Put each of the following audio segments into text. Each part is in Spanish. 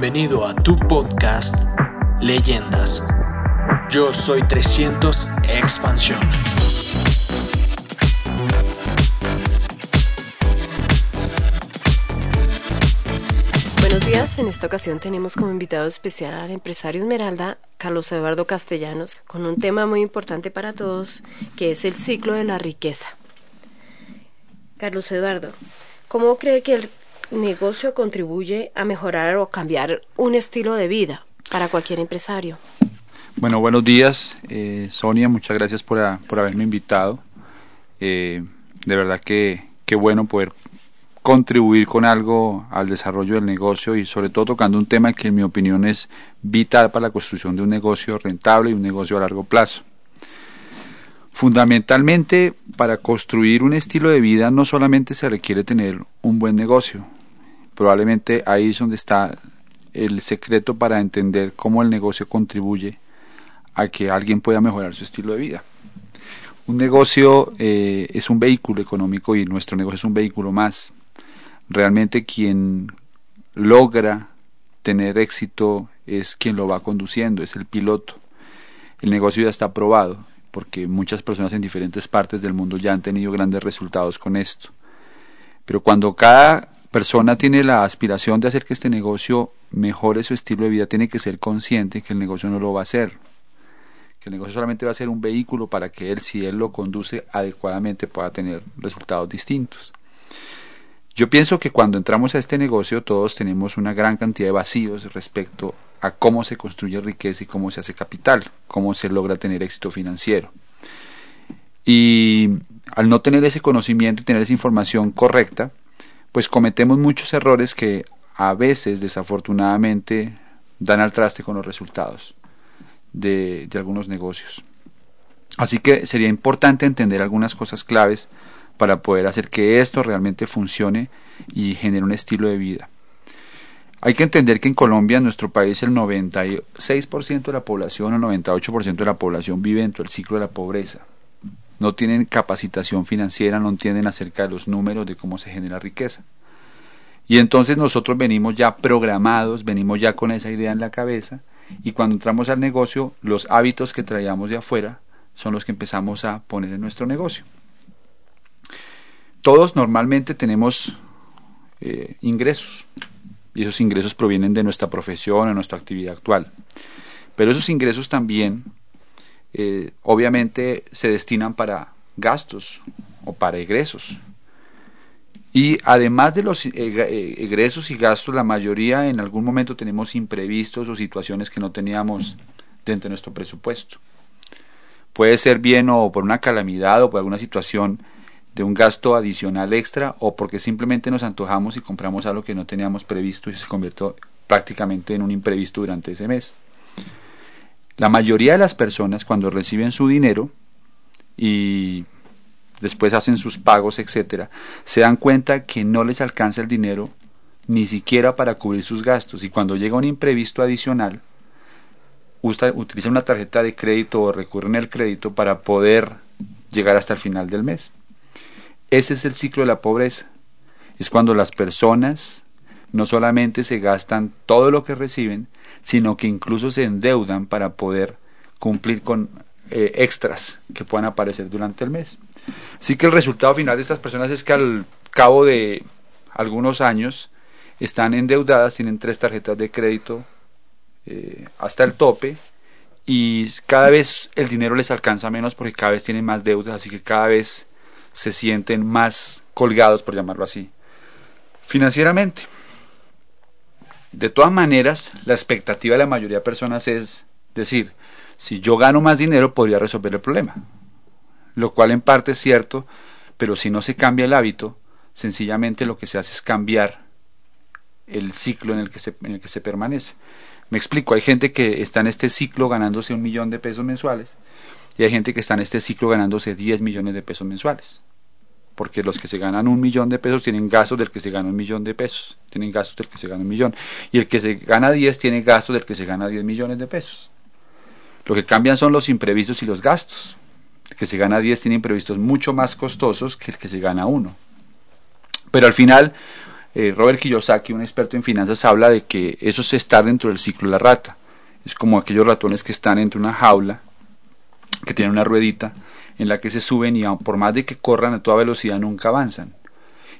Bienvenido a tu podcast Leyendas. Yo soy 300 Expansión. Buenos días, en esta ocasión tenemos como invitado especial al empresario Esmeralda, Carlos Eduardo Castellanos, con un tema muy importante para todos, que es el ciclo de la riqueza. Carlos Eduardo, ¿cómo cree que el negocio contribuye a mejorar o cambiar un estilo de vida para cualquier empresario? Bueno, buenos días, eh, Sonia, muchas gracias por, haberme invitado. Eh, de verdad que qué bueno poder contribuir con algo al desarrollo del negocio y sobre todo tocando un tema que en mi opinión es vital para la construcción de un negocio rentable y un negocio a largo plazo. Fundamentalmente, para construir un estilo de vida no solamente se requiere tener un buen negocio, probablemente ahí es donde está el secreto para entender cómo el negocio contribuye a que alguien pueda mejorar su estilo de vida. Un negocio eh, es un vehículo económico y nuestro negocio es un vehículo más. Realmente quien logra tener éxito es quien lo va conduciendo, es el piloto. El negocio ya está probado porque muchas personas en diferentes partes del mundo ya han tenido grandes resultados con esto. Pero cuando cada persona tiene la aspiración de hacer que este negocio mejore su estilo de vida, tiene que ser consciente que el negocio no lo va a hacer. Que el negocio solamente va a ser un vehículo para que él, si él lo conduce adecuadamente, pueda tener resultados distintos. Yo pienso que cuando entramos a este negocio todos tenemos una gran cantidad de vacíos respecto a cómo se construye riqueza y cómo se hace capital, cómo se logra tener éxito financiero. Y al no tener ese conocimiento y tener esa información correcta, pues cometemos muchos errores que a veces desafortunadamente dan al traste con los resultados de, algunos negocios. Así que sería importante entender algunas cosas claves para poder hacer que esto realmente funcione y genere un estilo de vida. Hay que entender que en Colombia, en nuestro país, el 96% de la población o 98% de la población vive dentro del ciclo de la pobreza no tienen capacitación financiera, no entienden acerca de los números, de cómo se genera riqueza. Y entonces nosotros venimos ya programados, venimos ya con esa idea en la cabeza, y cuando entramos al negocio, los hábitos que traíamos de afuera son los que empezamos a poner en nuestro negocio. Todos normalmente tenemos eh, ingresos, y esos ingresos provienen de nuestra profesión, de nuestra actividad actual. Pero esos ingresos también eh, obviamente se destinan para gastos o para egresos. Y además de los eh, eh, egresos y gastos, la mayoría en algún momento tenemos imprevistos o situaciones que no teníamos dentro de nuestro presupuesto. Puede ser bien o por una calamidad o por alguna situación de un gasto adicional extra o porque simplemente nos antojamos y compramos algo que no teníamos previsto y se convirtió prácticamente en un imprevisto durante ese mes. La mayoría de las personas cuando reciben su dinero y después hacen sus pagos, etcétera, se dan cuenta que no les alcanza el dinero ni siquiera para cubrir sus gastos y cuando llega un imprevisto adicional utilizan una tarjeta de crédito o recurren al crédito para poder llegar hasta el final del mes. Ese es el ciclo de la pobreza. Es cuando las personas no solamente se gastan todo lo que reciben, sino que incluso se endeudan para poder cumplir con eh, extras que puedan aparecer durante el mes. Así que el resultado final de estas personas es que al cabo de algunos años están endeudadas, tienen tres tarjetas de crédito eh, hasta el tope y cada vez el dinero les alcanza menos porque cada vez tienen más deudas, así que cada vez se sienten más colgados, por llamarlo así, financieramente. De todas maneras, la expectativa de la mayoría de personas es decir, si yo gano más dinero podría resolver el problema. Lo cual en parte es cierto, pero si no se cambia el hábito, sencillamente lo que se hace es cambiar el ciclo en el que se, en el que se permanece. Me explico, hay gente que está en este ciclo ganándose un millón de pesos mensuales y hay gente que está en este ciclo ganándose 10 millones de pesos mensuales porque los que se ganan un millón de pesos tienen gastos del que se gana un millón de pesos, tienen gastos del que se gana un millón, y el que se gana 10 tiene gastos del que se gana 10 millones de pesos. Lo que cambian son los imprevistos y los gastos. El que se gana 10 tiene imprevistos mucho más costosos que el que se gana uno. Pero al final, Eh, Robert Kiyosaki, un experto en finanzas, habla de que eso es estar dentro del ciclo de la rata. Es como aquellos ratones que están entre una jaula, que tienen una ruedita, en la que se suben y por más de que corran a toda velocidad nunca avanzan.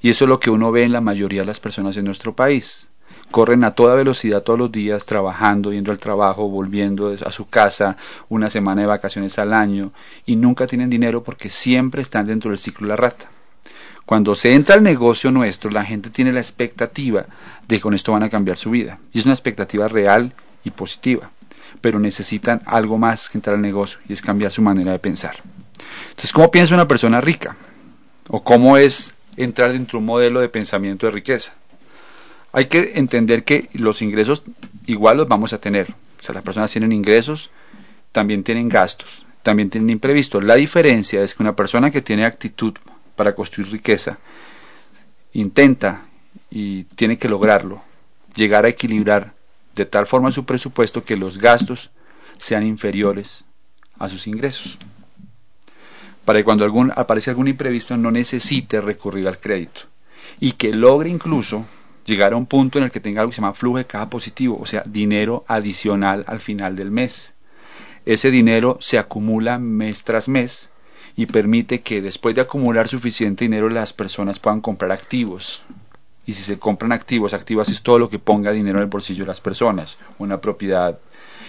Y eso es lo que uno ve en la mayoría de las personas en nuestro país. Corren a toda velocidad todos los días, trabajando, yendo al trabajo, volviendo a su casa, una semana de vacaciones al año, y nunca tienen dinero porque siempre están dentro del ciclo de la rata. Cuando se entra al negocio nuestro, la gente tiene la expectativa de que con esto van a cambiar su vida. Y es una expectativa real y positiva. Pero necesitan algo más que entrar al negocio y es cambiar su manera de pensar. Entonces, ¿cómo piensa una persona rica? ¿O cómo es entrar dentro de un modelo de pensamiento de riqueza? Hay que entender que los ingresos igual los vamos a tener. O sea, las personas tienen ingresos, también tienen gastos, también tienen imprevistos. La diferencia es que una persona que tiene actitud para construir riqueza, intenta y tiene que lograrlo, llegar a equilibrar de tal forma su presupuesto que los gastos sean inferiores a sus ingresos. Para que cuando algún, aparece algún imprevisto no necesite recurrir al crédito y que logre incluso llegar a un punto en el que tenga algo que se llama flujo de caja positivo, o sea, dinero adicional al final del mes. Ese dinero se acumula mes tras mes y permite que después de acumular suficiente dinero las personas puedan comprar activos. Y si se compran activos, activos es todo lo que ponga dinero en el bolsillo de las personas, una propiedad,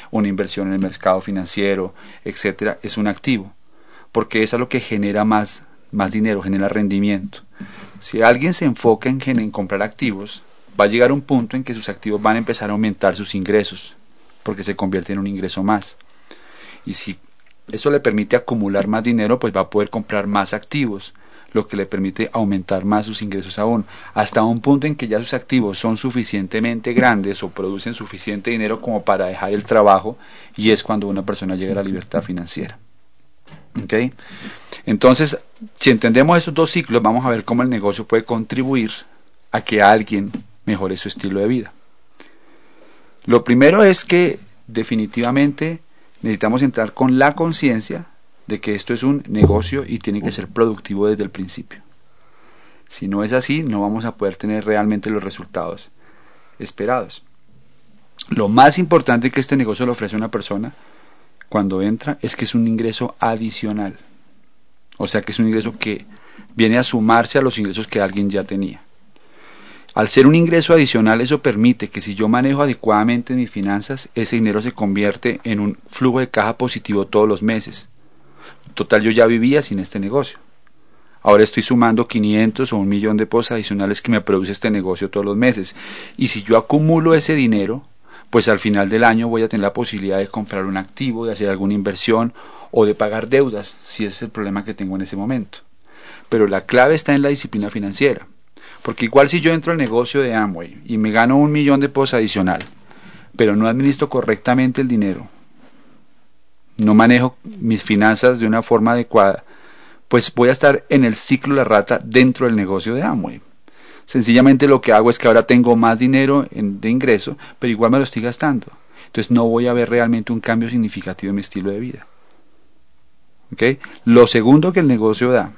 una inversión en el mercado financiero, etcétera, es un activo, porque eso es lo que genera más, más dinero, genera rendimiento. Si alguien se enfoca en, en comprar activos, va a llegar un punto en que sus activos van a empezar a aumentar sus ingresos, porque se convierte en un ingreso más. Y si eso le permite acumular más dinero, pues va a poder comprar más activos, lo que le permite aumentar más sus ingresos aún, hasta un punto en que ya sus activos son suficientemente grandes o producen suficiente dinero como para dejar el trabajo y es cuando una persona llega a la libertad financiera. ¿Okay? Entonces, si entendemos esos dos ciclos, vamos a ver cómo el negocio puede contribuir a que alguien mejore su estilo de vida. Lo primero es que definitivamente necesitamos entrar con la conciencia de que esto es un negocio y tiene que ser productivo desde el principio. Si no es así, no vamos a poder tener realmente los resultados esperados. Lo más importante que este negocio le ofrece a una persona cuando entra es que es un ingreso adicional. O sea que es un ingreso que viene a sumarse a los ingresos que alguien ya tenía. Al ser un ingreso adicional, eso permite que si yo manejo adecuadamente mis finanzas, ese dinero se convierte en un flujo de caja positivo todos los meses. Total, yo ya vivía sin este negocio. Ahora estoy sumando 500 o un millón de pesos adicionales que me produce este negocio todos los meses. Y si yo acumulo ese dinero, pues al final del año voy a tener la posibilidad de comprar un activo, de hacer alguna inversión o de pagar deudas, si es el problema que tengo en ese momento. Pero la clave está en la disciplina financiera. Porque igual si yo entro al negocio de Amway y me gano un millón de pesos adicional, pero no administro correctamente el dinero, no manejo mis finanzas de una forma adecuada, pues voy a estar en el ciclo de la rata dentro del negocio de Amway. Sencillamente lo que hago es que ahora tengo más dinero de ingreso, pero igual me lo estoy gastando. Entonces no voy a ver realmente un cambio significativo en mi estilo de vida. Lo segundo que el negocio da,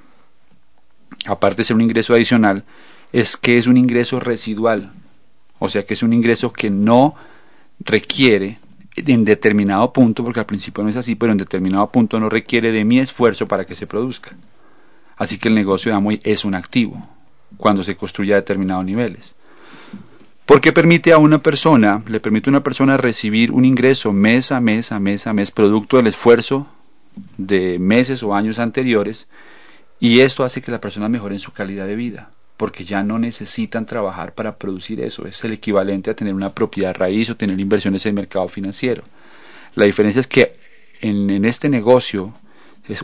aparte de ser un ingreso adicional, es que es un ingreso residual, o sea que es un ingreso que no requiere en determinado punto, porque al principio no es así, pero en determinado punto no requiere de mi esfuerzo para que se produzca. Así que el negocio de Amway es un activo cuando se construye a determinados niveles. Porque permite a una persona, le permite a una persona recibir un ingreso mes a mes, a mes a mes, producto del esfuerzo de meses o años anteriores, y esto hace que la persona mejore en su calidad de vida porque ya no necesitan trabajar para producir eso. Es el equivalente a tener una propiedad raíz o tener inversiones en el mercado financiero. La diferencia es que en, este negocio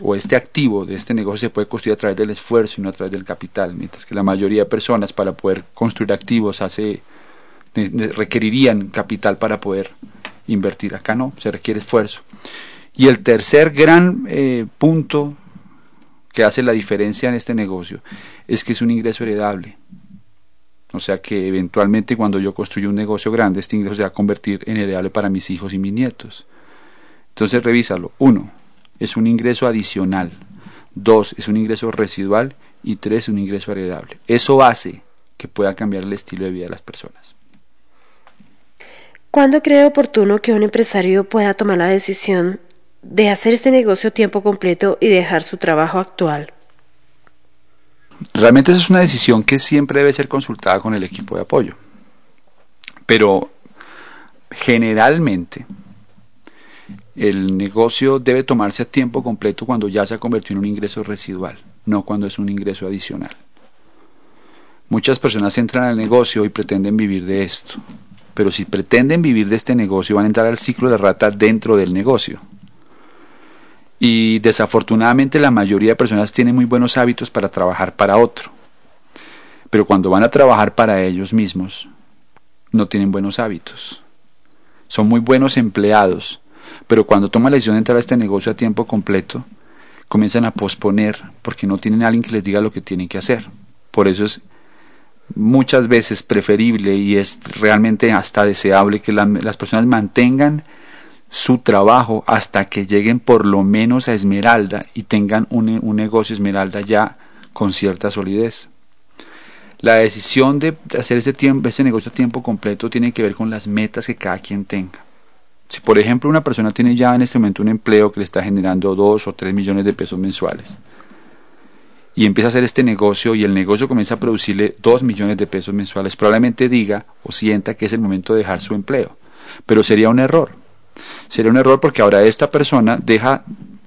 o este activo de este negocio se puede construir a través del esfuerzo y no a través del capital, mientras que la mayoría de personas para poder construir activos hace, requerirían capital para poder invertir. Acá no, se requiere esfuerzo. Y el tercer gran eh, punto que hace la diferencia en este negocio es que es un ingreso heredable. O sea que eventualmente cuando yo construyo un negocio grande, este ingreso se va a convertir en heredable para mis hijos y mis nietos. Entonces revísalo. Uno, es un ingreso adicional. Dos, es un ingreso residual. Y tres, un ingreso heredable. Eso hace que pueda cambiar el estilo de vida de las personas. ¿Cuándo cree oportuno que un empresario pueda tomar la decisión de hacer este negocio a tiempo completo y dejar su trabajo actual? Realmente esa es una decisión que siempre debe ser consultada con el equipo de apoyo. Pero generalmente el negocio debe tomarse a tiempo completo cuando ya se ha convertido en un ingreso residual, no cuando es un ingreso adicional. Muchas personas entran al negocio y pretenden vivir de esto, pero si pretenden vivir de este negocio van a entrar al ciclo de rata dentro del negocio. Y desafortunadamente la mayoría de personas tienen muy buenos hábitos para trabajar para otro. Pero cuando van a trabajar para ellos mismos, no tienen buenos hábitos. Son muy buenos empleados, pero cuando toman la decisión de entrar a este negocio a tiempo completo, comienzan a posponer porque no tienen a alguien que les diga lo que tienen que hacer. Por eso es muchas veces preferible y es realmente hasta deseable que las personas mantengan su trabajo hasta que lleguen por lo menos a Esmeralda y tengan un, un negocio Esmeralda ya con cierta solidez. La decisión de hacer ese, tiempo, ese negocio a tiempo completo tiene que ver con las metas que cada quien tenga. Si por ejemplo una persona tiene ya en este momento un empleo que le está generando dos o tres millones de pesos mensuales y empieza a hacer este negocio y el negocio comienza a producirle dos millones de pesos mensuales, probablemente diga o sienta que es el momento de dejar su empleo. Pero sería un error. Sería un error porque ahora esta persona deja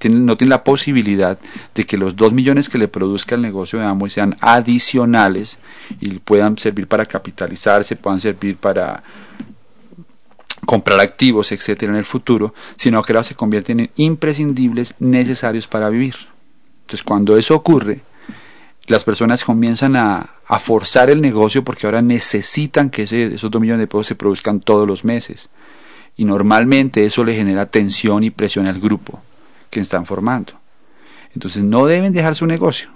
no tiene la posibilidad de que los dos millones que le produzca el negocio de Amway sean adicionales y puedan servir para capitalizarse, puedan servir para comprar activos, etcétera, en el futuro, sino que ahora se convierten en imprescindibles necesarios para vivir. Entonces, cuando eso ocurre, las personas comienzan a, forzar el negocio porque ahora necesitan que esos dos millones de pesos se produzcan todos los meses. Y normalmente eso le genera tensión y presión al grupo que están formando. Entonces no deben dejar su negocio.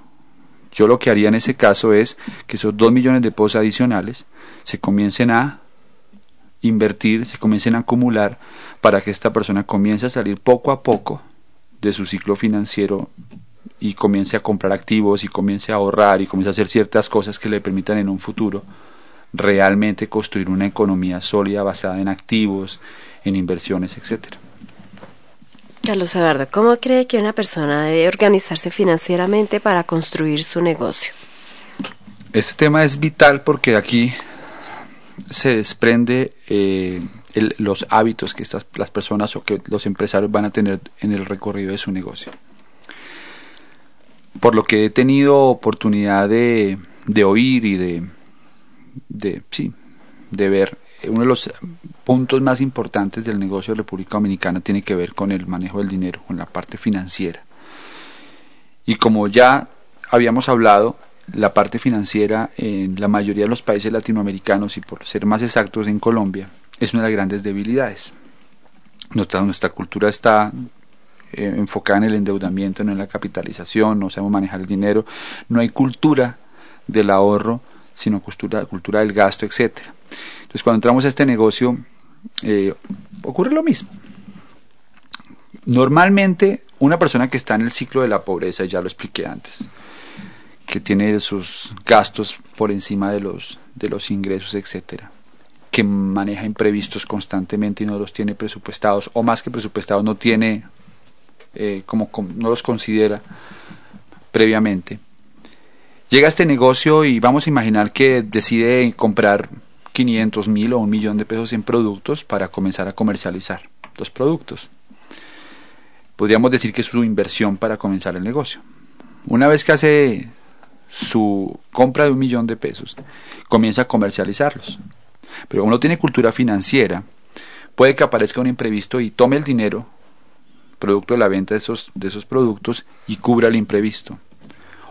Yo lo que haría en ese caso es que esos dos millones de pesos adicionales se comiencen a invertir, se comiencen a acumular para que esta persona comience a salir poco a poco de su ciclo financiero y comience a comprar activos y comience a ahorrar y comience a hacer ciertas cosas que le permitan en un futuro realmente construir una economía sólida basada en activos, en inversiones, etcétera. Carlos Eduardo, ¿cómo cree que una persona debe organizarse financieramente para construir su negocio? Este tema es vital porque aquí se desprende eh, los hábitos que estas, las personas o que los empresarios van a tener en el recorrido de su negocio. Por lo que he tenido oportunidad de, de oír y de, de, sí, de ver uno de los puntos más importantes del negocio de República Dominicana tiene que ver con el manejo del dinero, con la parte financiera. Y como ya habíamos hablado, la parte financiera en la mayoría de los países latinoamericanos y por ser más exactos en Colombia es una de las grandes debilidades. Nuestra, nuestra cultura está eh, enfocada en el endeudamiento, no en la capitalización, no sabemos manejar el dinero, no hay cultura del ahorro, sino cultura, cultura del gasto, etcétera. Entonces, cuando entramos a este negocio, eh, ocurre lo mismo. Normalmente, una persona que está en el ciclo de la pobreza, ya lo expliqué antes, que tiene sus gastos por encima de los, de los ingresos, etcétera, que maneja imprevistos constantemente y no los tiene presupuestados, o más que presupuestados, no tiene, eh, como, no los considera previamente. Llega a este negocio y vamos a imaginar que decide comprar 500 mil o un millón de pesos en productos para comenzar a comercializar los productos. Podríamos decir que es su inversión para comenzar el negocio. Una vez que hace su compra de un millón de pesos, comienza a comercializarlos. Pero uno tiene cultura financiera, puede que aparezca un imprevisto y tome el dinero, producto de la venta de esos, de esos productos, y cubra el imprevisto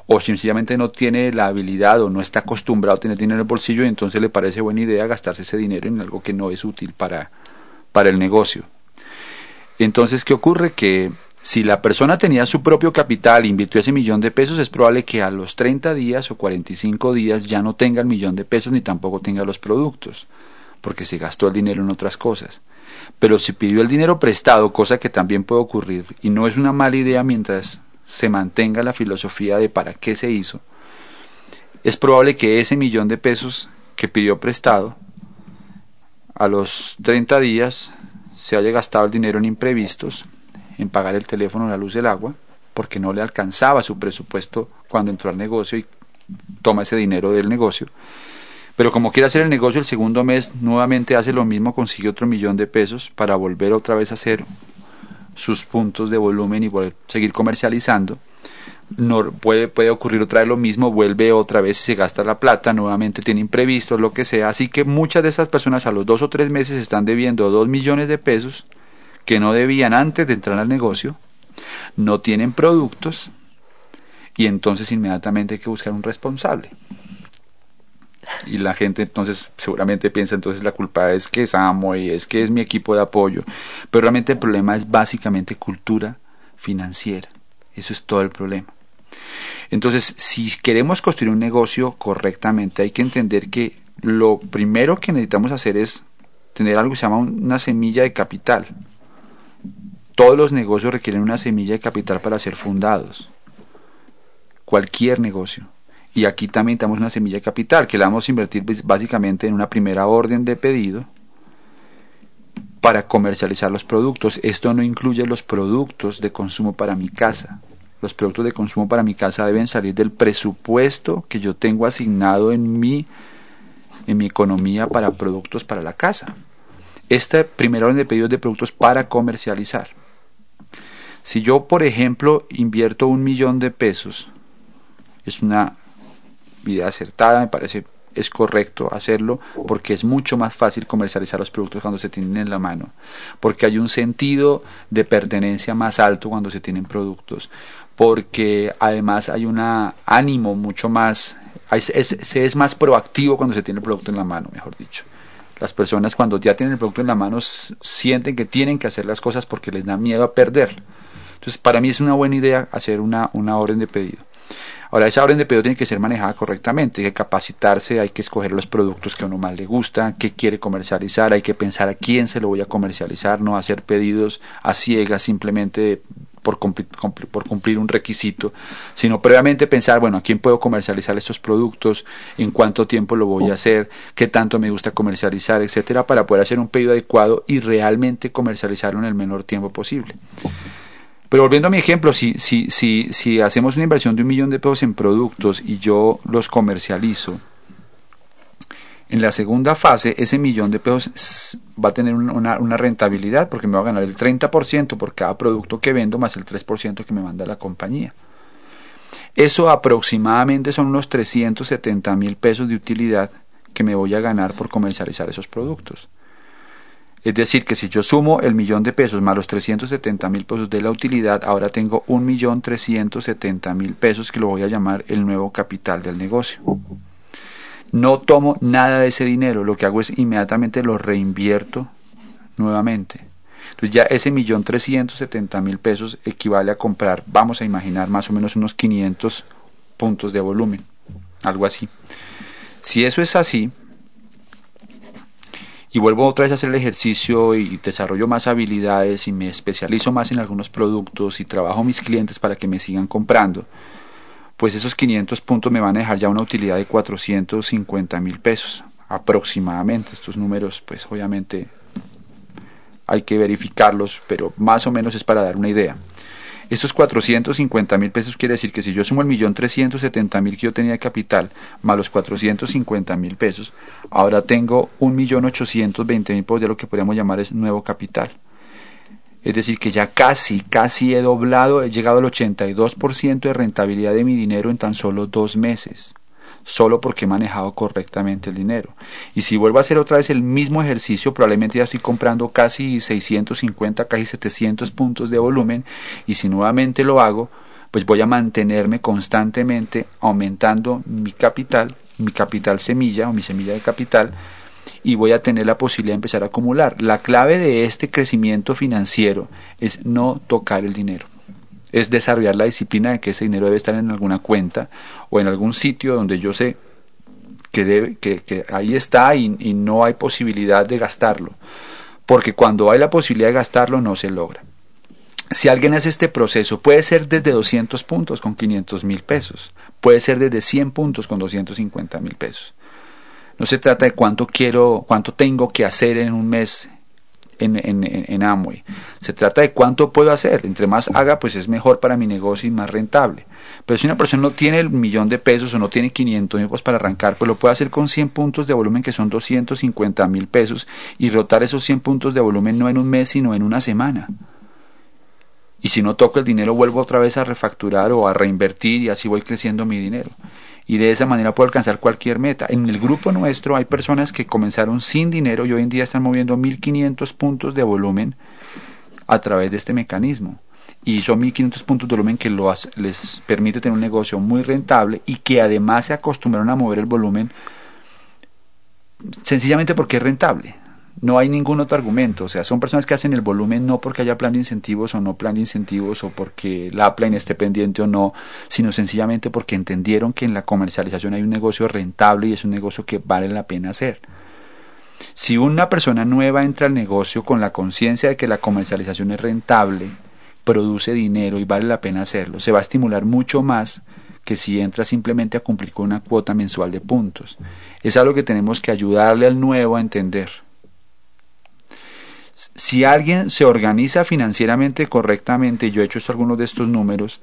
o sencillamente no tiene la habilidad o no está acostumbrado a tener dinero en el bolsillo y entonces le parece buena idea gastarse ese dinero en algo que no es útil para, para el negocio. Entonces, ¿qué ocurre? Que si la persona tenía su propio capital e invirtió ese millón de pesos, es probable que a los 30 días o 45 días ya no tenga el millón de pesos ni tampoco tenga los productos, porque se gastó el dinero en otras cosas. Pero si pidió el dinero prestado, cosa que también puede ocurrir, y no es una mala idea mientras se mantenga la filosofía de para qué se hizo, es probable que ese millón de pesos que pidió prestado, a los 30 días se haya gastado el dinero en imprevistos, en pagar el teléfono, la luz, el agua, porque no le alcanzaba su presupuesto cuando entró al negocio y toma ese dinero del negocio. Pero como quiere hacer el negocio el segundo mes, nuevamente hace lo mismo, consigue otro millón de pesos para volver otra vez a hacer sus puntos de volumen y volver, seguir comercializando. No, puede, puede ocurrir otra vez lo mismo, vuelve otra vez se gasta la plata, nuevamente tiene imprevistos, lo que sea. Así que muchas de estas personas a los dos o tres meses están debiendo dos millones de pesos que no debían antes de entrar al negocio, no tienen productos y entonces inmediatamente hay que buscar un responsable. Y la gente entonces seguramente piensa entonces la culpa es que es y es que es mi equipo de apoyo. Pero realmente el problema es básicamente cultura financiera. Eso es todo el problema. Entonces, si queremos construir un negocio correctamente, hay que entender que lo primero que necesitamos hacer es tener algo que se llama una semilla de capital. Todos los negocios requieren una semilla de capital para ser fundados. Cualquier negocio. Y aquí también tenemos una semilla de capital que la vamos a invertir básicamente en una primera orden de pedido para comercializar los productos. Esto no incluye los productos de consumo para mi casa. Los productos de consumo para mi casa deben salir del presupuesto que yo tengo asignado en mi, en mi economía para productos para la casa. Esta primera orden de pedido de productos para comercializar. Si yo, por ejemplo, invierto un millón de pesos, es una idea acertada, me parece es correcto hacerlo porque es mucho más fácil comercializar los productos cuando se tienen en la mano, porque hay un sentido de pertenencia más alto cuando se tienen productos, porque además hay un ánimo mucho más, se es más proactivo cuando se tiene el producto en la mano, mejor dicho. Las personas cuando ya tienen el producto en la mano sienten que tienen que hacer las cosas porque les da miedo a perder. Entonces, para mí es una buena idea hacer una, una orden de pedido. Ahora, esa orden de pedido tiene que ser manejada correctamente, hay que capacitarse, hay que escoger los productos que a uno más le gusta, qué quiere comercializar, hay que pensar a quién se lo voy a comercializar, no hacer pedidos a ciegas simplemente por cumplir, por cumplir un requisito, sino previamente pensar, bueno, a quién puedo comercializar estos productos, en cuánto tiempo lo voy a hacer, qué tanto me gusta comercializar, etcétera, para poder hacer un pedido adecuado y realmente comercializarlo en el menor tiempo posible. Pero volviendo a mi ejemplo, si, si, si, si hacemos una inversión de un millón de pesos en productos y yo los comercializo, en la segunda fase ese millón de pesos va a tener una, una, rentabilidad porque me va a ganar el 30% por cada producto que vendo más el 3% que me manda la compañía. Eso aproximadamente son unos 370 mil pesos de utilidad que me voy a ganar por comercializar esos productos. Es decir, que si yo sumo el millón de pesos más los 370 mil pesos de la utilidad, ahora tengo un millón 370 mil pesos que lo voy a llamar el nuevo capital del negocio. No tomo nada de ese dinero, lo que hago es inmediatamente lo reinvierto nuevamente. Entonces ya ese millón 370 mil pesos equivale a comprar, vamos a imaginar, más o menos unos 500 puntos de volumen, algo así. Si eso es así, y vuelvo otra vez a hacer el ejercicio y desarrollo más habilidades y me especializo más en algunos productos y trabajo mis clientes para que me sigan comprando, pues esos 500 puntos me van a dejar ya una utilidad de 450 mil pesos aproximadamente. Estos números, pues obviamente hay que verificarlos, pero más o menos es para dar una idea. Estos 450 mil pesos quiere decir que si yo sumo el millón 370 mil que yo tenía de capital, más los 450 mil pesos, ahora tengo un millón 820 mil pesos de lo que podríamos llamar es nuevo capital. Es decir, que ya casi, casi he doblado, he llegado al 82% de rentabilidad de mi dinero en tan solo dos meses solo porque he manejado correctamente el dinero. Y si vuelvo a hacer otra vez el mismo ejercicio, probablemente ya estoy comprando casi 650, casi 700 puntos de volumen. Y si nuevamente lo hago, pues voy a mantenerme constantemente aumentando mi capital, mi capital semilla o mi semilla de capital, y voy a tener la posibilidad de empezar a acumular. La clave de este crecimiento financiero es no tocar el dinero es desarrollar la disciplina de que ese dinero debe estar en alguna cuenta o en algún sitio donde yo sé que, debe, que, ahí está y, no hay posibilidad de gastarlo. Porque cuando hay la posibilidad de gastarlo no se logra. si alguien hace este proceso, puede ser desde 200 puntos con 500 mil pesos, puede ser desde 100 puntos con 250 mil pesos. No se trata de cuánto quiero, cuánto tengo que hacer en un mes en, en, en, Amway. Se trata de cuánto puedo hacer. Entre más haga, pues es mejor para mi negocio y más rentable. Pero si una persona no tiene el millón de pesos o no tiene 500 mil para arrancar, pues lo puede hacer con 100 puntos de volumen que son 250 mil pesos y rotar esos 100 puntos de volumen no en un mes, sino en una semana. Y si no toco el dinero, vuelvo otra vez a refacturar o a reinvertir y así voy creciendo mi dinero. Y de esa manera puedo alcanzar cualquier meta. En el grupo nuestro hay personas que comenzaron sin dinero y hoy en día están moviendo 1500 puntos de volumen a través de este mecanismo. Y son 1500 puntos de volumen que les permite tener un negocio muy rentable y que además se acostumbraron a mover el volumen sencillamente porque es rentable. No hay ningún otro argumento. O sea, son personas que hacen el volumen no porque haya plan de incentivos o no plan de incentivos o porque la upline esté pendiente o no, sino sencillamente porque entendieron que en la comercialización hay un negocio rentable y es un negocio que vale la pena hacer. Si una persona nueva entra al negocio con la conciencia de que la comercialización es rentable, produce dinero y vale la pena hacerlo, se va a estimular mucho más que si entra simplemente a cumplir con una cuota mensual de puntos. Es algo que tenemos que ayudarle al nuevo a entender. Si alguien se organiza financieramente correctamente, yo he hecho algunos de estos números,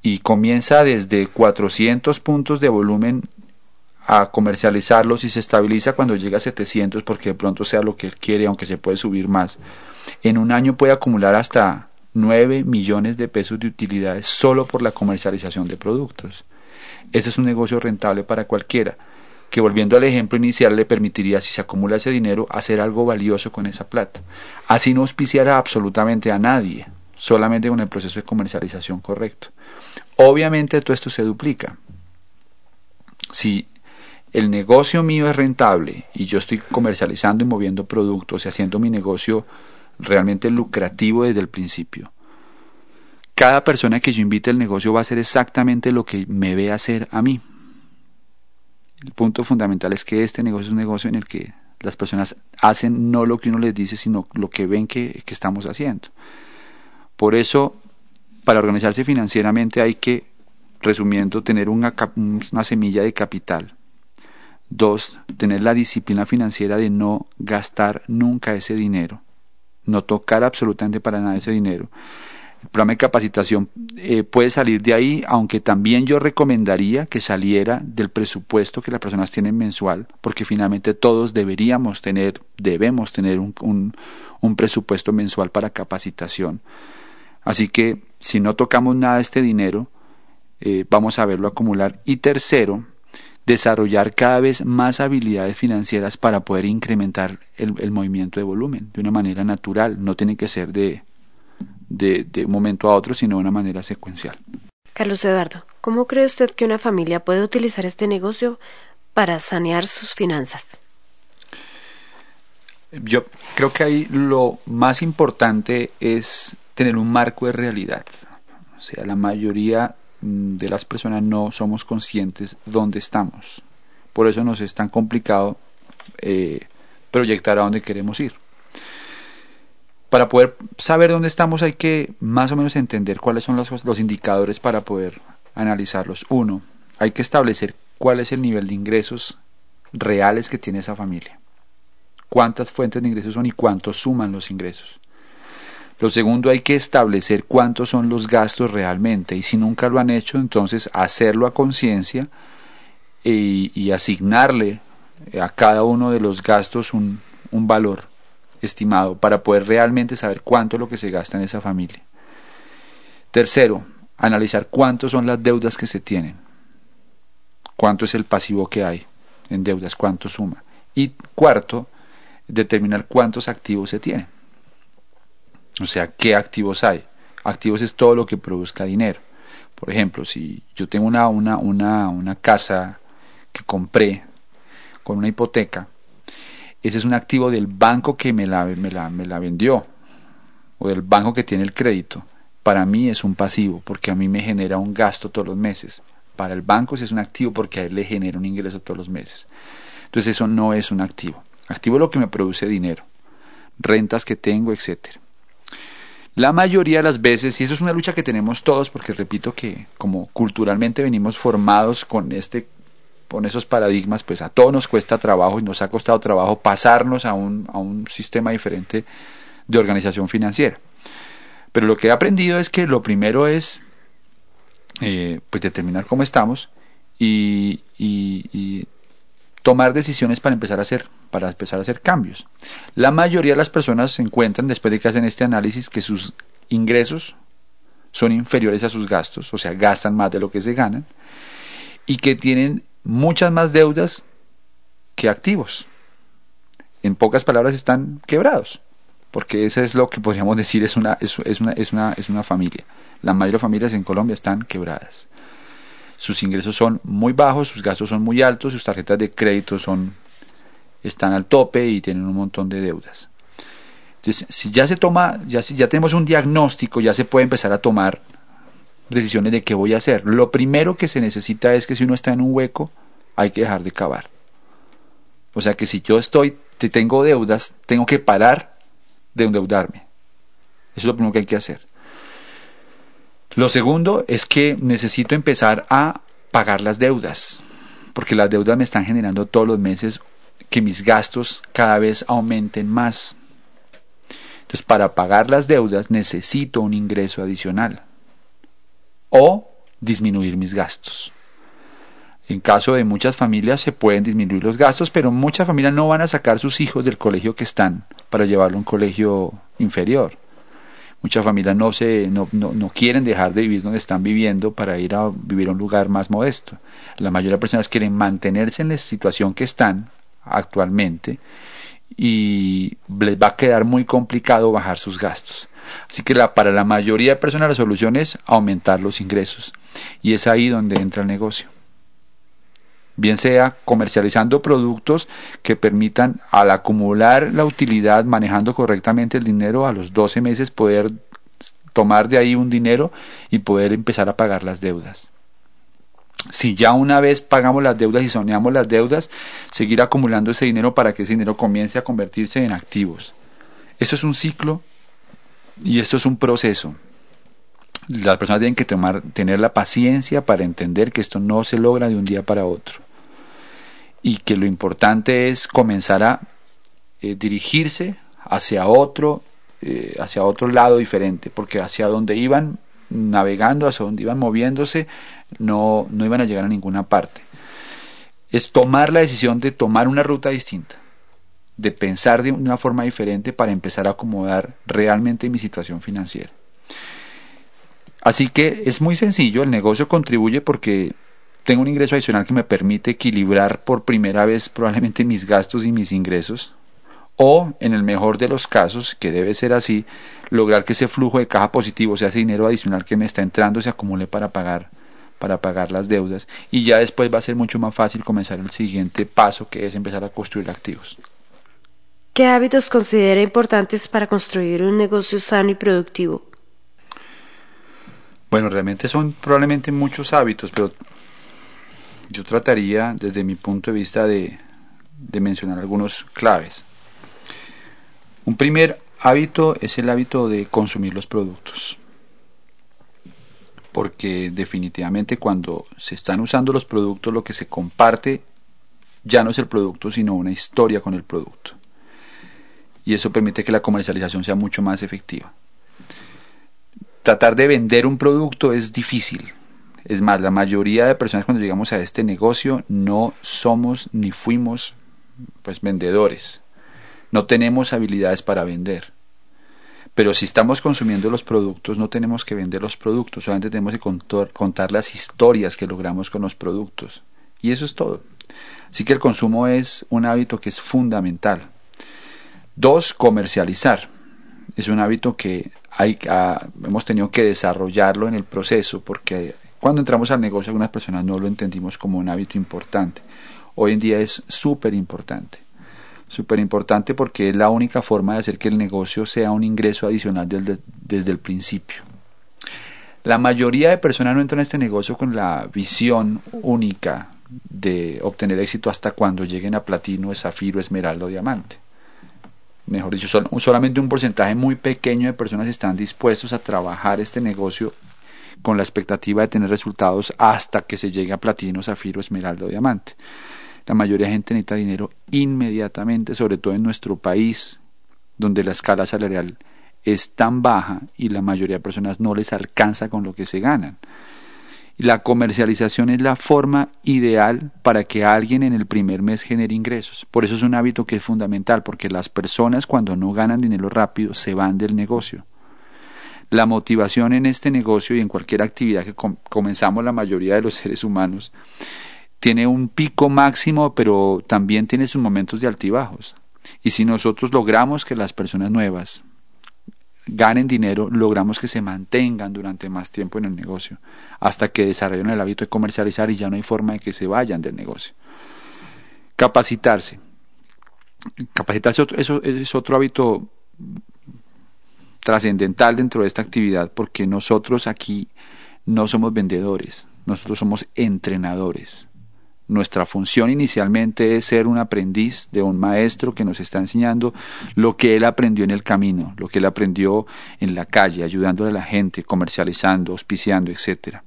y comienza desde 400 puntos de volumen a comercializarlos y se estabiliza cuando llega a 700 porque de pronto sea lo que él quiere, aunque se puede subir más. En un año puede acumular hasta 9 millones de pesos de utilidades solo por la comercialización de productos. Ese es un negocio rentable para cualquiera que volviendo al ejemplo inicial le permitiría, si se acumula ese dinero, hacer algo valioso con esa plata. Así no auspiciará absolutamente a nadie, solamente con el proceso de comercialización correcto. Obviamente todo esto se duplica. Si el negocio mío es rentable y yo estoy comercializando y moviendo productos y haciendo mi negocio realmente lucrativo desde el principio, cada persona que yo invite al negocio va a hacer exactamente lo que me ve hacer a mí. El punto fundamental es que este negocio es un negocio en el que las personas hacen no lo que uno les dice, sino lo que ven que, estamos haciendo. Por eso, para organizarse financieramente hay que, resumiendo, tener una, semilla de capital. Dos, tener la disciplina financiera de no gastar nunca ese dinero, no tocar absolutamente para nada ese dinero el programa de capacitación eh, puede salir de ahí, aunque también yo recomendaría que saliera del presupuesto que las personas tienen mensual, porque finalmente todos deberíamos tener, debemos tener un, un, presupuesto mensual para capacitación. Así que si no tocamos nada de este dinero, eh, vamos a verlo acumular. Y tercero, desarrollar cada vez más habilidades financieras para poder incrementar el movimiento de volumen de una manera natural, no tiene que ser de, de, un momento a otro, sino de una manera secuencial. Carlos Eduardo, ¿cómo cree usted que una familia puede utilizar este negocio para sanear sus finanzas? Yo creo que ahí lo más importante es tener un marco de realidad. O sea, la mayoría mm, de las personas no somos conscientes dónde estamos. Por eso nos es tan complicado eh, proyectar a dónde queremos ir para poder saber dónde estamos hay que más o menos entender cuáles son los, indicadores para poder analizarlos. Uno, hay que establecer cuál es el nivel de ingresos reales que tiene esa familia. Cuántas fuentes de ingresos son y cuánto suman los ingresos. Lo segundo, hay que establecer cuántos son los gastos realmente y si nunca lo han hecho, entonces hacerlo a conciencia y, asignarle a cada uno de los gastos un valor estimado para poder realmente saber cuánto es lo que se gasta en esa familia. Tercero, analizar cuántos son las deudas que se tienen, cuánto es el pasivo que hay en deudas, cuánto suma. Y cuarto, determinar cuántos activos se tienen. O sea, qué activos hay. Activos es todo lo que produzca dinero. Por ejemplo, si yo tengo una, una, una, una casa que compré con una hipoteca, ese es un activo del banco que me la, vendió o del banco que tiene el crédito. Para mí es un pasivo porque a mí me genera un gasto todos los meses. Para el banco es un activo porque a él le genera un ingreso todos los meses. Entonces eso no es un activo. Activo es lo que me produce dinero, rentas que tengo, etc. La mayoría de las veces, y eso es una lucha que tenemos todos, porque repito que como culturalmente venimos formados con este con esos paradigmas, pues a todos nos cuesta trabajo y nos ha costado trabajo pasarnos a un, a un sistema diferente de organización financiera. Pero lo que he aprendido es que lo primero es eh, pues determinar cómo estamos y, tomar decisiones para empezar a hacer para empezar a hacer cambios. La mayoría de las personas encuentran después de que hacen este análisis que sus ingresos son inferiores a sus gastos, o sea, gastan más de lo que se ganan y que tienen muchas más deudas que activos. En pocas palabras están quebrados, porque eso es lo que podríamos decir es una, es, una, es una, es una familia. La mayoría de familias en Colombia están quebradas. Sus ingresos son muy bajos, sus gastos son muy altos, sus tarjetas de crédito son están al tope y tienen un montón de deudas. Entonces, si ya se toma, ya, si ya tenemos un diagnóstico, ya se puede empezar a tomar decisiones de qué voy a hacer. Lo primero que se necesita es que si uno está en un hueco, hay que dejar de cavar. O sea que si yo estoy, te tengo deudas, tengo que parar de endeudarme. Eso es lo primero que hay que hacer. Lo segundo es que necesito empezar a pagar las deudas, porque las deudas me están generando todos los meses que mis gastos cada vez aumenten más. Entonces, para pagar las deudas necesito un ingreso adicional o disminuir mis gastos. En caso de muchas familias se pueden disminuir los gastos, pero muchas familias no van a sacar sus hijos del colegio que están para llevarlo a un colegio inferior. Muchas familias no, se, no, no, quieren dejar de vivir donde están viviendo para ir a vivir a un lugar más modesto. La mayoría de personas quieren mantenerse en la situación que están actualmente y les va a quedar muy complicado bajar sus gastos. Así que la, para la mayoría de personas la solución es aumentar los ingresos y es ahí donde entra el negocio bien sea comercializando productos que permitan al acumular la utilidad, manejando correctamente el dinero, a los 12 meses poder tomar de ahí un dinero y poder empezar a pagar las deudas. Si ya una vez pagamos las deudas y soñamos las deudas, seguir acumulando ese dinero para que ese dinero comience a convertirse en activos. Esto es un ciclo y esto es un proceso. Las personas tienen que tomar, tener la paciencia para entender que esto no se logra de un día para otro y que lo importante es comenzar a eh, dirigirse hacia otro, eh, hacia otro lado diferente, porque hacia donde iban navegando, hacia donde iban moviéndose, no, no iban a llegar a ninguna parte. Es tomar la decisión de tomar una ruta distinta, de pensar de una forma diferente para empezar a acomodar realmente mi situación financiera. Así que es muy sencillo, el negocio contribuye porque tengo un ingreso adicional que me permite equilibrar por primera vez probablemente mis gastos y mis ingresos. O, en el mejor de los casos, que debe ser así, lograr que ese flujo de caja positivo, o sea, ese dinero adicional que me está entrando, se acumule para pagar, para pagar las deudas. Y ya después va a ser mucho más fácil comenzar el siguiente paso, que es empezar a construir activos. ¿Qué hábitos considera importantes para construir un negocio sano y productivo? Bueno, realmente son probablemente muchos hábitos, pero yo trataría desde mi punto de vista de, mencionar algunos claves. Un primer hábito es el hábito de consumir los productos. Porque definitivamente cuando se están usando los productos lo que se comparte ya no es el producto sino una historia con el producto. Y eso permite que la comercialización sea mucho más efectiva. Tratar de vender un producto es difícil, es más, la mayoría de personas cuando llegamos a este negocio no somos ni fuimos pues vendedores. No tenemos habilidades para vender. Pero si estamos consumiendo los productos, no tenemos que vender los productos, solamente tenemos que contar, contar las historias que logramos con los productos. Y eso es todo. Así que el consumo es un hábito que es fundamental. Dos, comercializar. Es un hábito que hay, ah, hemos tenido que desarrollarlo en el proceso porque cuando entramos al negocio algunas personas no lo entendimos como un hábito importante. Hoy en día es súper importante. Súper importante porque es la única forma de hacer que el negocio sea un ingreso adicional desde, desde el principio. La mayoría de personas no entran a este negocio con la visión única de obtener éxito hasta cuando lleguen a platino, zafiro, esmeralda o diamante. Mejor dicho, solamente un porcentaje muy pequeño de personas están dispuestos a trabajar este negocio con la expectativa de tener resultados hasta que se llegue a platino, zafiro, esmeralda o diamante. La mayoría de gente necesita dinero inmediatamente, sobre todo en nuestro país, donde la escala salarial es tan baja y la mayoría de personas no les alcanza con lo que se ganan. La comercialización es la forma ideal para que alguien en el primer mes genere ingresos. Por eso es un hábito que es fundamental, porque las personas cuando no ganan dinero rápido se van del negocio. La motivación en este negocio y en cualquier actividad que comenzamos la mayoría de los seres humanos tiene un pico máximo, pero también tiene sus momentos de altibajos. Y si nosotros logramos que las personas nuevas ganen dinero, logramos que se mantengan durante más tiempo en el negocio, hasta que desarrollen el hábito de comercializar y ya no hay forma de que se vayan del negocio. Capacitarse. Capacitarse eso es otro hábito trascendental dentro de esta actividad porque nosotros aquí no somos vendedores, nosotros somos entrenadores. Nuestra función inicialmente es ser un aprendiz de un maestro que nos está enseñando lo que él aprendió en el camino, lo que él aprendió en la calle, ayudándole a la gente, comercializando, auspiciando, etcétera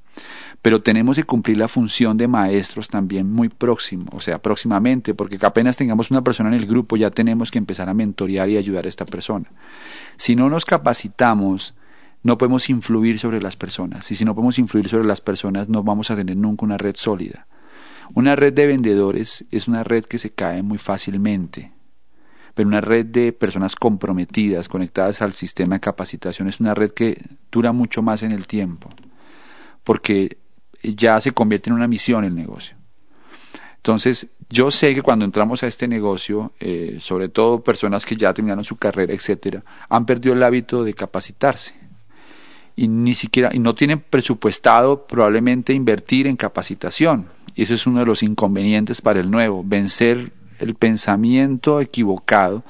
pero tenemos que cumplir la función de maestros también muy próximo, o sea, próximamente, porque apenas tengamos una persona en el grupo ya tenemos que empezar a mentorear y ayudar a esta persona. Si no nos capacitamos, no podemos influir sobre las personas, y si no podemos influir sobre las personas, no vamos a tener nunca una red sólida. Una red de vendedores es una red que se cae muy fácilmente, pero una red de personas comprometidas, conectadas al sistema de capacitación, es una red que dura mucho más en el tiempo, porque ya se convierte en una misión el negocio. Entonces, yo sé que cuando entramos a este negocio, eh, sobre todo personas que ya terminaron su carrera, etcétera, han perdido el hábito de capacitarse y ni siquiera y no tienen presupuestado probablemente invertir en capacitación. Eso es uno de los inconvenientes para el nuevo, vencer el pensamiento equivocado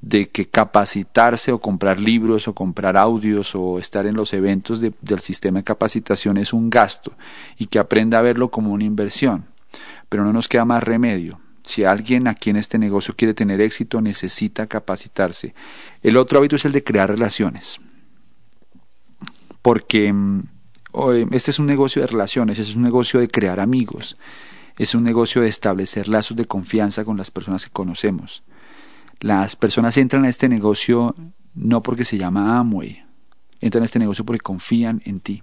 de que capacitarse o comprar libros o comprar audios o estar en los eventos del sistema de capacitación es un gasto y que aprenda a verlo como una inversión. Pero no nos queda más remedio. Si alguien aquí en este negocio quiere tener éxito, necesita capacitarse. El otro hábito es el de crear relaciones. Porque mm, este es un negocio de relaciones, es un negocio de crear amigos, es un negocio de establecer lazos de confianza con las personas que conocemos. Las personas entran a este negocio no porque se llama Amway, entran a este negocio porque confían en ti.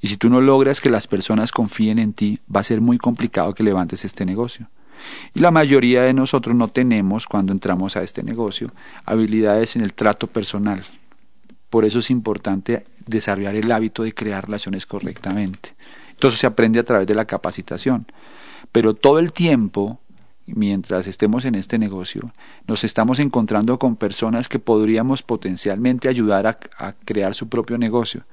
Y si tú no logras que las personas confíen en ti, va a ser muy complicado que levantes este negocio. Y la mayoría de nosotros no tenemos, cuando entramos a este negocio, habilidades en el trato personal. Por eso es importante desarrollar el hábito de crear relaciones correctamente. Entonces se aprende a través de la capacitación. Pero todo el tiempo mientras estemos en este negocio, nos estamos encontrando con personas que podríamos potencialmente ayudar a, crear su propio negocio,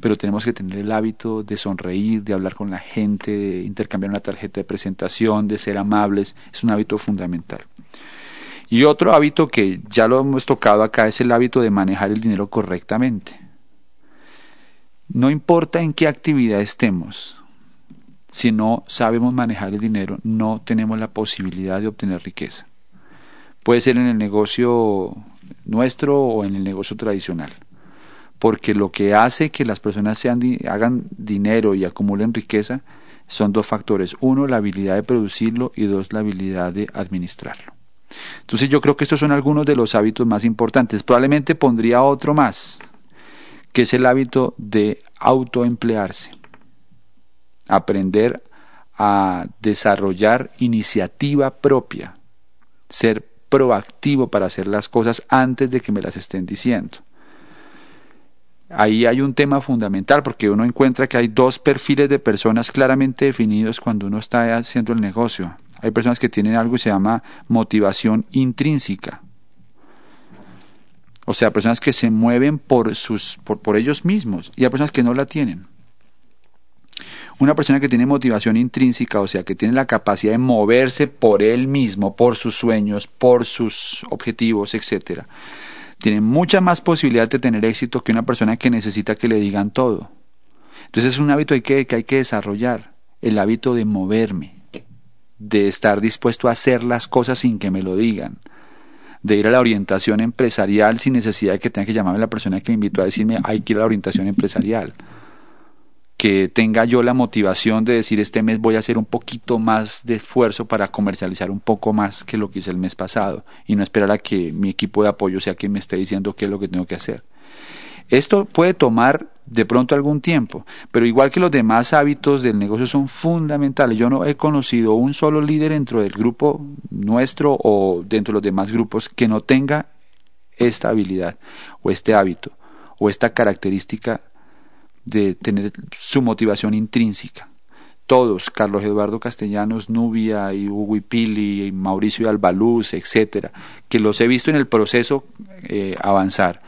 pero tenemos que tener el hábito de sonreír, de hablar con la gente, de intercambiar una tarjeta de presentación, de ser amables, es un hábito fundamental. Y otro hábito que ya lo hemos tocado acá es el hábito de manejar el dinero correctamente. No importa en qué actividad estemos, si no sabemos manejar el dinero, no tenemos la posibilidad de obtener riqueza. Puede ser en el negocio nuestro o en el negocio tradicional. Porque lo que hace que las personas hagan dinero y acumulen riqueza son dos factores. Uno, la habilidad de producirlo y dos, la habilidad de administrarlo. Entonces yo creo que estos son algunos de los hábitos más importantes. Probablemente pondría otro más, que es el hábito de autoemplearse aprender a desarrollar iniciativa propia, ser proactivo para hacer las cosas antes de que me las estén diciendo. Ahí hay un tema fundamental porque uno encuentra que hay dos perfiles de personas claramente definidos cuando uno está haciendo el negocio. Hay personas que tienen algo que se llama motivación intrínseca. O sea, personas que se mueven por, sus, por, ellos mismos y hay personas que no la tienen. Una persona que tiene motivación intrínseca, o sea, que tiene la capacidad de moverse por él mismo, por sus sueños, por sus objetivos, etcétera, tiene mucha más posibilidad de tener éxito que una persona que necesita que le digan todo. Entonces es un hábito que hay que desarrollar, el hábito de moverme, de estar dispuesto a hacer las cosas sin que me lo digan, de ir a la orientación empresarial sin necesidad de que tenga que llamarme la persona que me invitó a decirme hay que ir a la orientación empresarial. Que tenga yo la motivación de decir este mes voy a hacer un poquito más de esfuerzo para comercializar un poco más que lo que hice el mes pasado y no esperar a que mi equipo de apoyo sea quien me esté diciendo qué es lo que tengo que hacer. Esto puede tomar de pronto algún tiempo, pero igual que los demás hábitos del negocio son fundamentales. Yo no he conocido un solo líder dentro del grupo nuestro o dentro de los demás grupos que no tenga esta habilidad o este hábito o esta característica de tener su motivación intrínseca. Todos, Carlos Eduardo Castellanos, Nubia y Hugo Pili y Mauricio Albaluz, etcétera, que los he visto en el proceso eh, avanzar,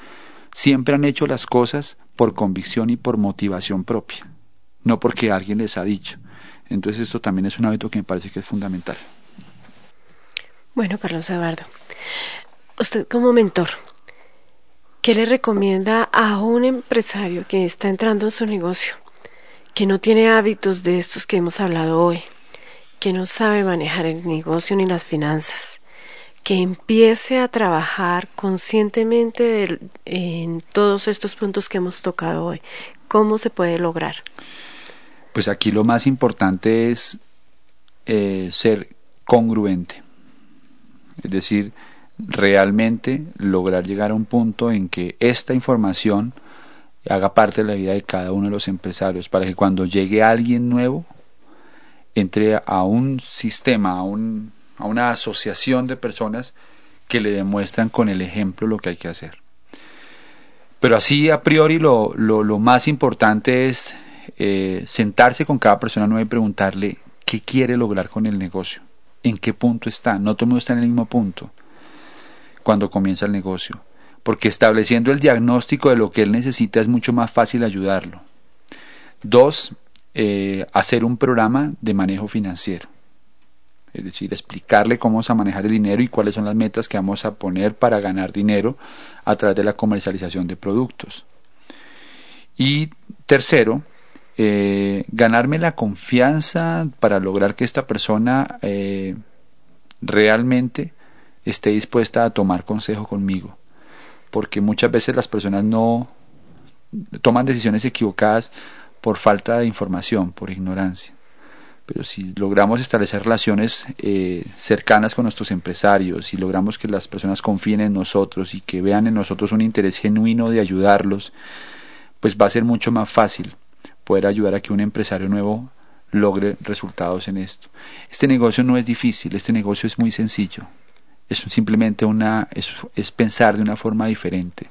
siempre han hecho las cosas por convicción y por motivación propia, no porque alguien les ha dicho. Entonces esto también es un hábito que me parece que es fundamental. Bueno, Carlos Eduardo, usted como mentor, ¿qué le recomienda a un empresario que está entrando en su negocio, que no tiene hábitos de estos que hemos hablado hoy, que no sabe manejar el negocio ni las finanzas? Que empiece a trabajar conscientemente en todos estos puntos que hemos tocado hoy. ¿Cómo se puede lograr? Pues aquí lo más importante es eh, ser congruente, es decir, realmente lograr llegar a un punto en que esta información haga parte de la vida de cada uno de los empresarios, para que cuando llegue alguien nuevo, entre a un sistema, a un a una asociación de personas que le demuestran con el ejemplo lo que hay que hacer. Pero así a priori lo, lo, más importante es eh, sentarse con cada persona nueva y preguntarle qué quiere lograr con el negocio, en qué punto está. No todo el mundo está en el mismo punto cuando comienza el negocio, porque estableciendo el diagnóstico de lo que él necesita es mucho más fácil ayudarlo. Dos, eh, hacer un programa de manejo financiero es decir, explicarle cómo vamos a manejar el dinero y cuáles son las metas que vamos a poner para ganar dinero a través de la comercialización de productos. Y tercero, eh, ganarme la confianza para lograr que esta persona eh, realmente esté dispuesta a tomar consejo conmigo. Porque muchas veces las personas no toman decisiones equivocadas por falta de información, por ignorancia pero si logramos establecer relaciones eh, cercanas con nuestros empresarios, si logramos que las personas confíen en nosotros y que vean en nosotros un interés genuino de ayudarlos, pues va a ser mucho más fácil poder ayudar a que un empresario nuevo logre resultados en esto. Este negocio no es difícil, este negocio es muy sencillo. Es simplemente una es, pensar de una forma diferente.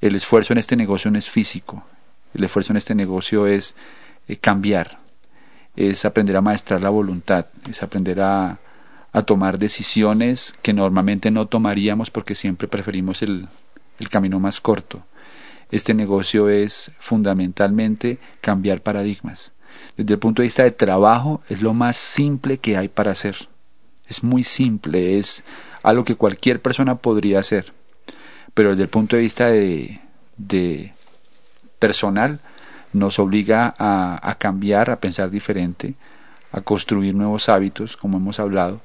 El esfuerzo en este negocio no es físico. El esfuerzo en este negocio es eh, cambiar, es aprender a maestrar la voluntad, es aprender a, a tomar decisiones que normalmente no tomaríamos porque siempre preferimos el, el camino más corto. Este negocio es fundamentalmente cambiar paradigmas. Desde el punto de vista de trabajo es lo más simple que hay para hacer. Es muy simple, es algo que cualquier persona podría hacer. Pero desde el punto de vista de, de personal nos obliga a, cambiar, a pensar diferente, a construir nuevos hábitos, como hemos hablado,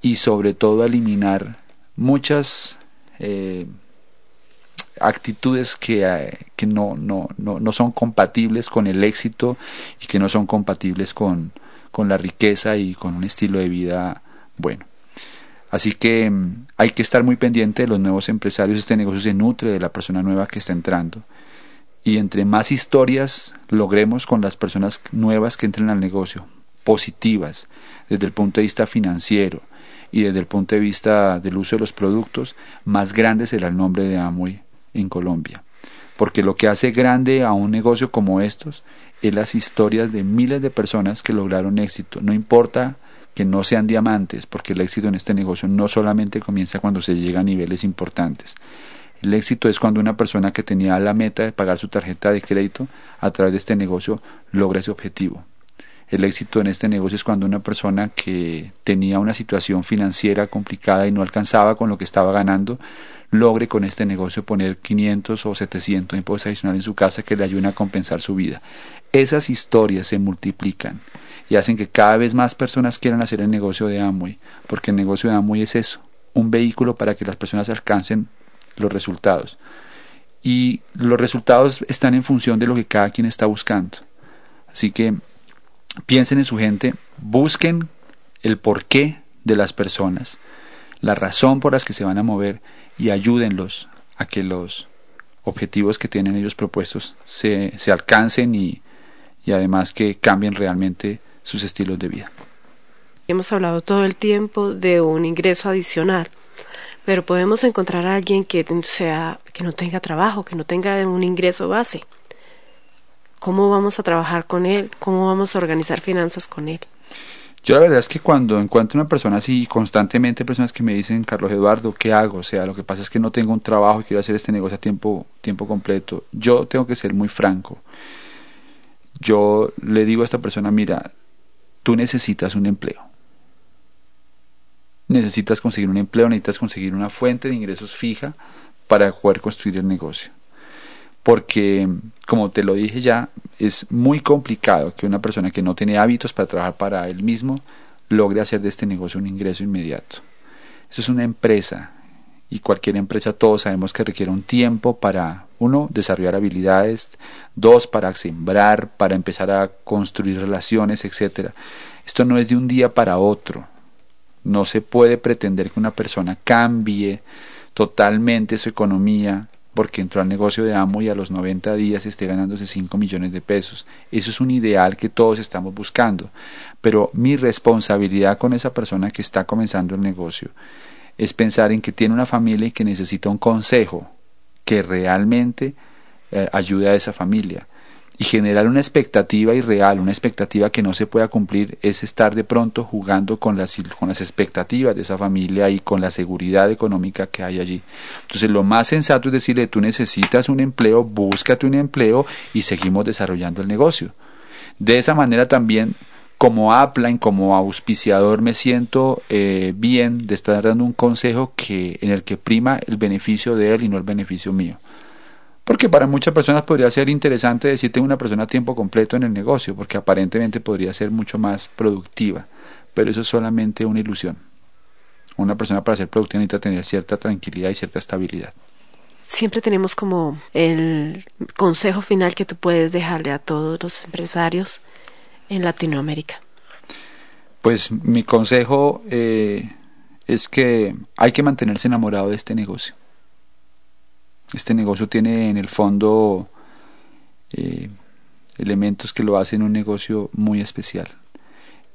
y sobre todo a eliminar muchas eh, actitudes que, eh, no, son compatibles con el éxito y que no son compatibles con, con la riqueza y con un estilo de vida bueno. Así que mm, hay que estar muy pendiente de los nuevos empresarios. Este negocio se nutre de la persona nueva que está entrando y entre más historias logremos con las personas nuevas que entren al negocio, positivas desde el punto de vista financiero y desde el punto de vista del uso de los productos, más grande será el nombre de Amway en Colombia. Porque lo que hace grande a un negocio como estos es las historias de miles de personas que lograron éxito. No importa que no sean diamantes, porque el éxito en este negocio no solamente comienza cuando se llega a niveles importantes. El éxito es cuando una persona que tenía la meta de pagar su tarjeta de crédito a través de este negocio logra ese objetivo. El éxito en este negocio es cuando una persona que tenía una situación financiera complicada y no alcanzaba con lo que estaba ganando, logre con este negocio poner 500 o 700 impuestos adicionales en su casa que le ayuden a compensar su vida. Esas historias se multiplican y hacen que cada vez más personas quieran hacer el negocio de Amway, porque el negocio de Amway es eso, un vehículo para que las personas alcancen los resultados. Y los resultados están en función de lo que cada quien está buscando. Así que piensen en su gente, busquen el porqué de las personas, la razón por las que se van a mover y ayúdenlos a que los objetivos que tienen ellos propuestos se, se alcancen y, y además que cambien realmente sus estilos de vida. Hemos hablado todo el tiempo de un ingreso adicional, pero podemos encontrar a alguien que sea que no tenga trabajo, que no tenga un ingreso base. ¿Cómo vamos a trabajar con él? ¿Cómo vamos a organizar finanzas con él? Yo la verdad es que cuando encuentro una persona así, constantemente personas que me dicen, Carlos Eduardo, ¿qué hago? O sea, lo que pasa es que no tengo un trabajo y quiero hacer este negocio a tiempo, tiempo completo. Yo tengo que ser muy franco. Yo le digo a esta persona, mira, tú necesitas un empleo necesitas conseguir un empleo, necesitas conseguir una fuente de ingresos fija para poder construir el negocio. Porque, como te lo dije ya, es muy complicado que una persona que no tiene hábitos para trabajar para él mismo logre hacer de este negocio un ingreso inmediato. Eso es una empresa y cualquier empresa todos sabemos que requiere un tiempo para, uno, desarrollar habilidades, dos, para sembrar, para empezar a construir relaciones, etc. Esto no es de un día para otro, no se puede pretender que una persona cambie totalmente su economía porque entró al negocio de amo y a los 90 días esté ganándose 5 millones de pesos. Eso es un ideal que todos estamos buscando. Pero mi responsabilidad con esa persona que está comenzando el negocio es pensar en que tiene una familia y que necesita un consejo que realmente eh, ayude a esa familia y generar una expectativa irreal, una expectativa que no se pueda cumplir, es estar de pronto jugando con las, con las expectativas de esa familia y con la seguridad económica que hay allí. Entonces lo más sensato es decirle, tú necesitas un empleo, búscate un empleo y seguimos desarrollando el negocio. De esa manera también como Upline, como auspiciador, me siento eh, bien de estar dando un consejo que, en el que prima el beneficio de él y no el beneficio mío. Porque para muchas personas podría ser interesante decir tengo una persona a tiempo completo en el negocio, porque aparentemente podría ser mucho más productiva, pero eso es solamente una ilusión. Una persona para ser productiva necesita tener cierta tranquilidad y cierta estabilidad. Siempre tenemos como el consejo final que tú puedes dejarle a todos los empresarios en Latinoamérica. Pues mi consejo eh, es que hay que mantenerse enamorado de este negocio este negocio tiene en el fondo eh, elementos que lo hacen un negocio muy especial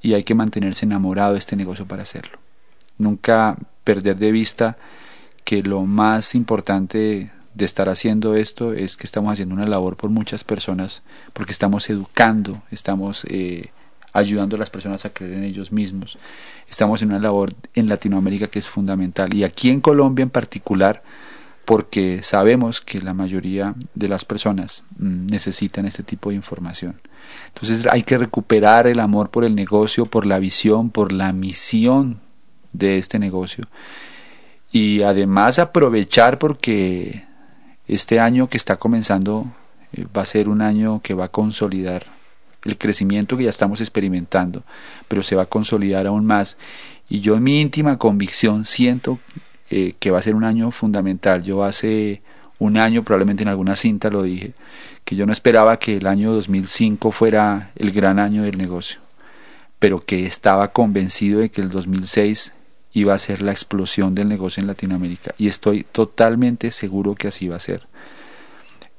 y hay que mantenerse enamorado de este negocio para hacerlo. Nunca perder de vista que lo más importante de estar haciendo esto es que estamos haciendo una labor por muchas personas porque estamos educando, estamos eh, ayudando a las personas a creer en ellos mismos. Estamos en una labor en Latinoamérica que es fundamental y aquí en Colombia en particular porque sabemos que la mayoría de las personas mm, necesitan este tipo de información. Entonces hay que recuperar el amor por el negocio, por la visión, por la misión de este negocio. Y además aprovechar porque este año que está comenzando eh, va a ser un año que va a consolidar el crecimiento que ya estamos experimentando, pero se va a consolidar aún más. Y yo en mi íntima convicción siento eh, que va a ser un año fundamental. Yo hace un año, probablemente en alguna cinta lo dije, que yo no esperaba que el año 2005 fuera el gran año del negocio, pero que estaba convencido de que el 2006 iba a ser la explosión del negocio en Latinoamérica y estoy totalmente seguro que así va a ser.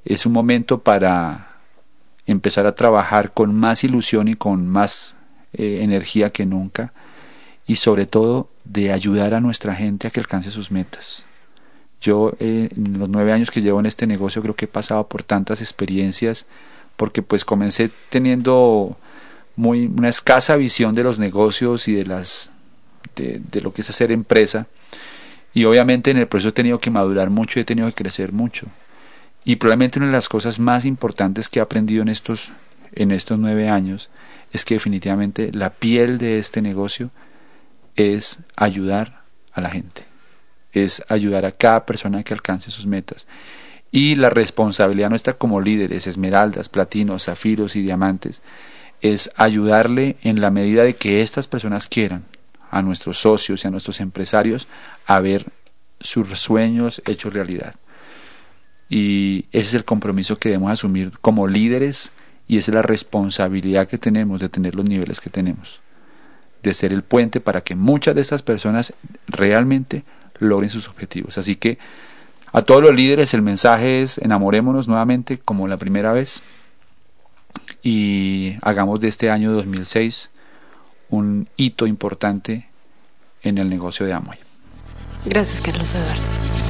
Es un momento para empezar a trabajar con más ilusión y con más eh, energía que nunca y sobre todo de ayudar a nuestra gente a que alcance sus metas. Yo eh, en los nueve años que llevo en este negocio creo que he pasado por tantas experiencias porque pues comencé teniendo muy una escasa visión de los negocios y de las de, lo que es hacer empresa y obviamente en el proceso he tenido que madurar mucho y he tenido que crecer mucho y probablemente una de las cosas más importantes que he aprendido en estos en estos nueve años es que definitivamente la piel de este negocio es ayudar a la gente, es ayudar a cada persona que alcance sus metas. Y la responsabilidad nuestra como líderes, esmeraldas, platinos, zafiros y diamantes, es ayudarle en la medida de que estas personas quieran a nuestros socios y a nuestros empresarios a ver sus sueños hechos realidad. Y ese es el compromiso que debemos asumir como líderes y esa es la responsabilidad que tenemos de tener los niveles que tenemos, de ser el puente para que muchas de estas personas realmente logren sus objetivos. Así que a todos los líderes el mensaje es enamorémonos nuevamente como la primera vez y hagamos de este año 2006 un hito importante en el negocio de Amway. Gracias, Carlos Eduardo.